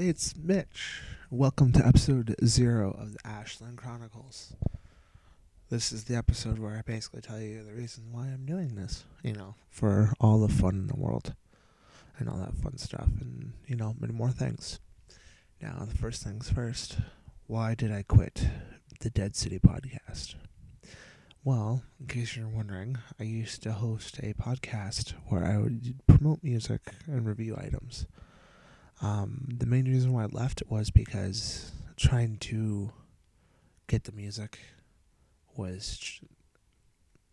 It's Mitch. Welcome to episode zero of the Ashland Chronicles. This is the episode where I basically tell you the reason why I'm doing this, you know, for all the fun in the world and all that fun stuff and, you know, many more things. Now, the first things first, why did I quit the Dead City podcast? Well, in case you're wondering, I used to host a podcast where I would promote music and review items. Um, the main reason why I left was because trying to get the music was,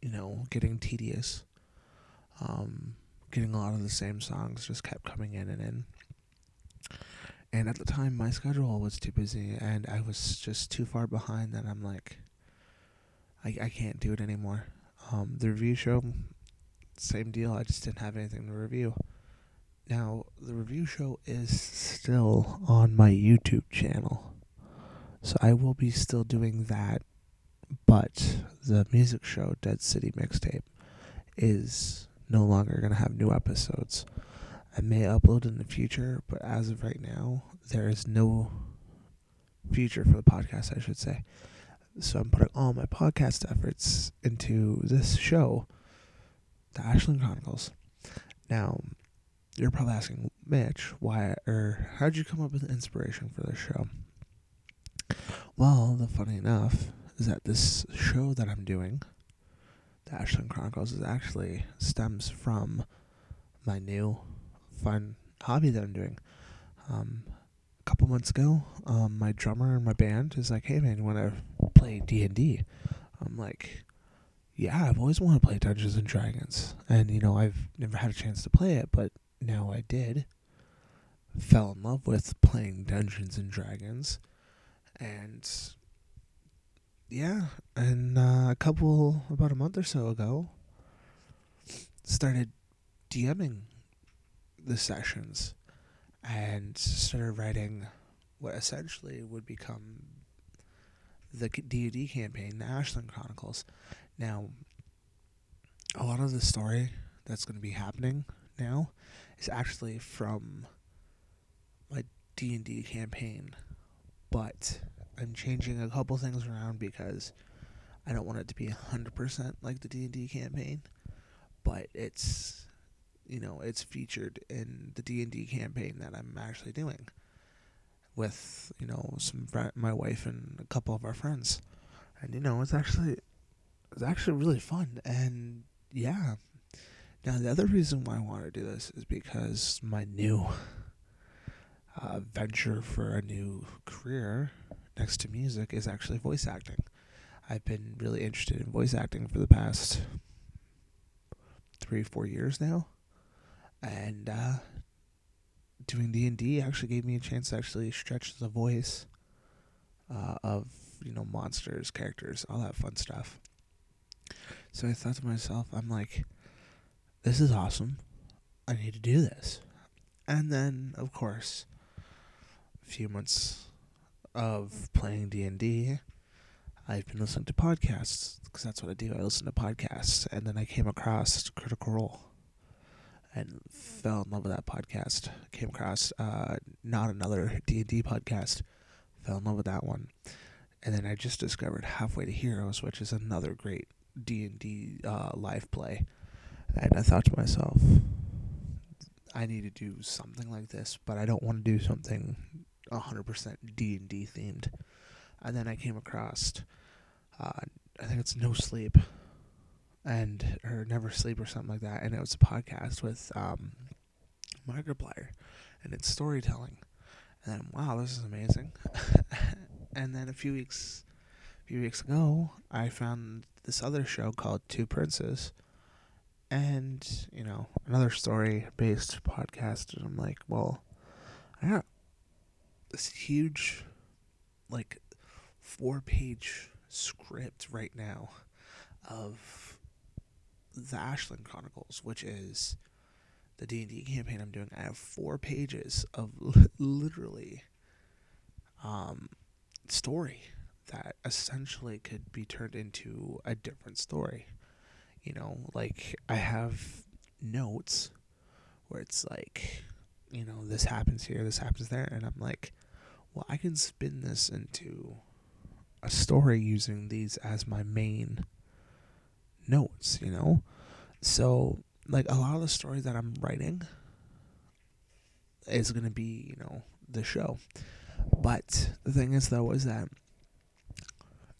you know, getting tedious. Um, getting a lot of the same songs just kept coming in and in. And at the time, my schedule was too busy, and I was just too far behind that I'm like, I, I can't do it anymore. Um, the review show, same deal. I just didn't have anything to review. Now, the review show is still on my YouTube channel. So I will be still doing that. But the music show, Dead City Mixtape, is no longer going to have new episodes. I may upload in the future, but as of right now, there is no future for the podcast, I should say. So I'm putting all my podcast efforts into this show, the Ashland Chronicles. Now, you're probably asking, Mitch, why or how'd you come up with inspiration for this show? Well, the funny enough is that this show that I'm doing, the Ashland Chronicles, is actually stems from my new fun hobby that I'm doing. Um, a couple months ago, um, my drummer in my band is like, "Hey man, you want to play D and D?" I'm like, "Yeah, I've always wanted to play Dungeons and Dragons, and you know, I've never had a chance to play it, but now I did. Fell in love with playing Dungeons and Dragons, and yeah, and uh, a couple about a month or so ago, started DMing the sessions and started writing what essentially would become the D&D campaign, the Ashland Chronicles. Now, a lot of the story that's going to be happening now is actually from my D&D campaign, but I'm changing a couple things around because I don't want it to be 100% like the D&D campaign, but it's you know, it's featured in the D&D campaign that I'm actually doing with, you know, some fr- my wife and a couple of our friends. And you know, it's actually it's actually really fun and yeah, now, the other reason why I want to do this is because my new uh, venture for a new career next to music is actually voice acting. I've been really interested in voice acting for the past three, four years now, and uh, doing D and D actually gave me a chance to actually stretch the voice uh, of you know monsters, characters, all that fun stuff. So I thought to myself, I'm like, this is awesome. I need to do this. And then, of course, a few months of playing D&D, I've been listening to podcasts because that's what I do. I listen to podcasts, and then I came across Critical Role and fell in love with that podcast. Came across uh, not another D&D podcast. Fell in love with that one. And then I just discovered Halfway to Heroes, which is another great D&D uh, live play and I thought to myself, I need to do something like this, but I don't want to do something 100% D&D themed. And then I came across, uh, I think it's No Sleep, and or Never Sleep or something like that, and it was a podcast with um, Markiplier, and it's storytelling. And then, wow, this is amazing. and then a few weeks, a few weeks ago, I found this other show called Two Princes, and you know another story based podcast and i'm like well i got this huge like four page script right now of the ashland chronicles which is the d&d campaign i'm doing. I have four pages of literally um story that essentially could be turned into a different story you know, like I have notes where it's like you know, this happens here, this happens there. And I'm like, well, I can spin this into a story using these as my main notes, you know? So, like, a lot of the stories that I'm writing is going to be, you know, the show. But the thing is, though, is that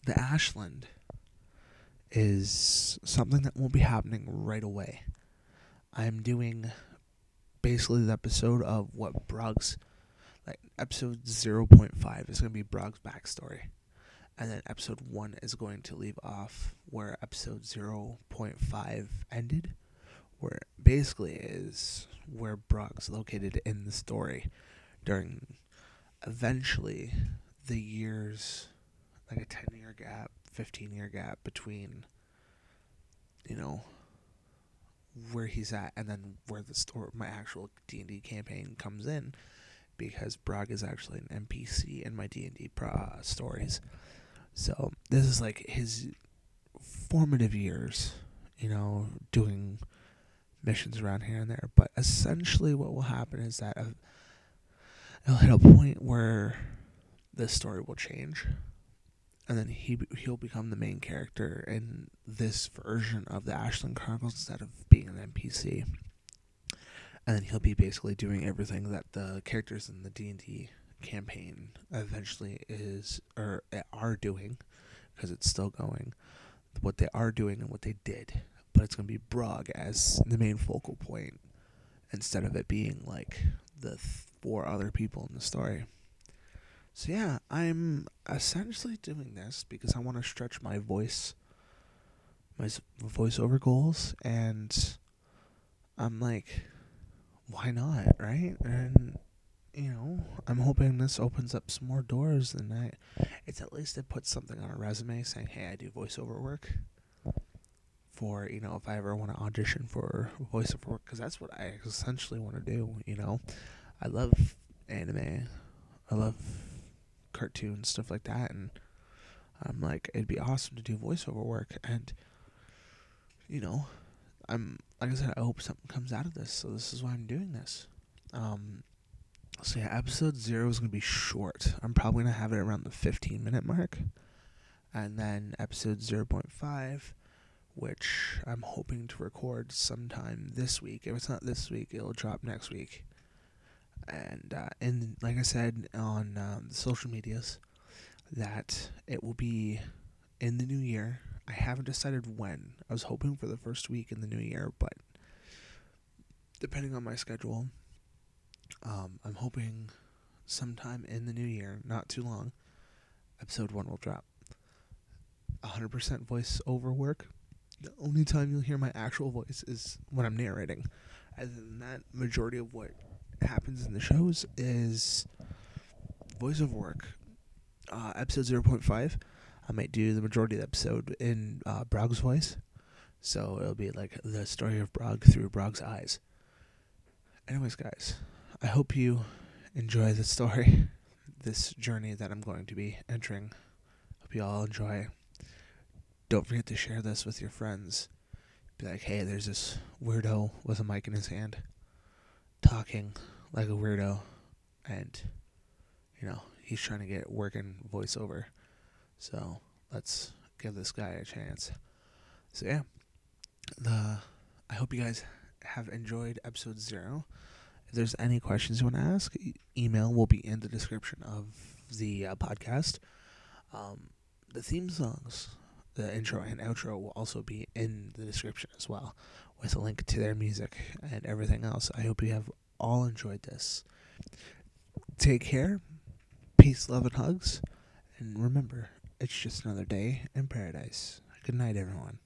the Ashland is something that won't be happening right away. I'm doing basically the episode of what Brug's, like episode 0.5 is going to be Brug's backstory. And then episode 1 is going to leave off where episode 0.5 ended, where basically is where Brug's located in the story during eventually the years, like a 10 year gap, 15 year gap between, you know, where he's at and then where the story, my actual D&D campaign comes in because Brog is actually an NPC in my D&D pro- stories. So this is like his formative years, you know, doing missions around here and there. But essentially, what will happen is that uh, it'll hit a point where this story will change, and then he he'll become the main character in this version of the Ashland Chronicles instead of being an NPC. And then he'll be basically doing everything that the characters in the D and D campaign eventually is or are doing, because it's still going. What they are doing and what they did, but it's gonna be Brog as the main focal point instead of it being like the four other people in the story. So yeah, I'm essentially doing this because I want to stretch my voice, my voiceover goals, and I'm like, why not, right? And you know, I'm hoping this opens up some more doors, and I, it's at least it puts something on a resume saying, hey, I do voiceover work. For you know, if I ever want to audition for voiceover work, because that's what I essentially want to do. You know, I love anime. I love cartoons, stuff like that, and I'm like, it'd be awesome to do voiceover work, and you know, I'm like I said, I hope something comes out of this. So this is why I'm doing this. Um, so yeah, episode zero is gonna be short. I'm probably gonna have it around the 15 minute mark, and then episode 0.5, which I'm hoping to record sometime this week. If it's not this week, it'll drop next week and uh, and like I said on um, the social medias, that it will be in the new year. I haven't decided when. I was hoping for the first week in the new year, but depending on my schedule, um, I'm hoping sometime in the new year, not too long, episode one will drop. 100% voice over work. The only time you'll hear my actual voice is when I'm narrating. Other than that, majority of what happens in the shows is voiceover work. Uh, episode 0.5, I might do the majority of the episode in uh, Brog's voice. So it'll be like the story of Brog through Brog's eyes. Anyways, guys, I hope you enjoy the story, this journey that I'm going to be entering. Hope you all enjoy. Don't forget to share this with your friends. Be like, hey, there's this weirdo with a mic in his hand talking like a weirdo, and you know he's trying to get working voiceover. So let's give this guy a chance. So yeah, the I hope you guys have enjoyed episode zero. If there's any questions you want to ask, email will be in the description of the uh, podcast. Um, the theme songs, the intro and outro will also be in the description as well, with a link to their music and everything else. I hope you have all enjoyed this. Take care. Peace, love, and hugs. And remember, it's just another day in paradise. Good night, everyone.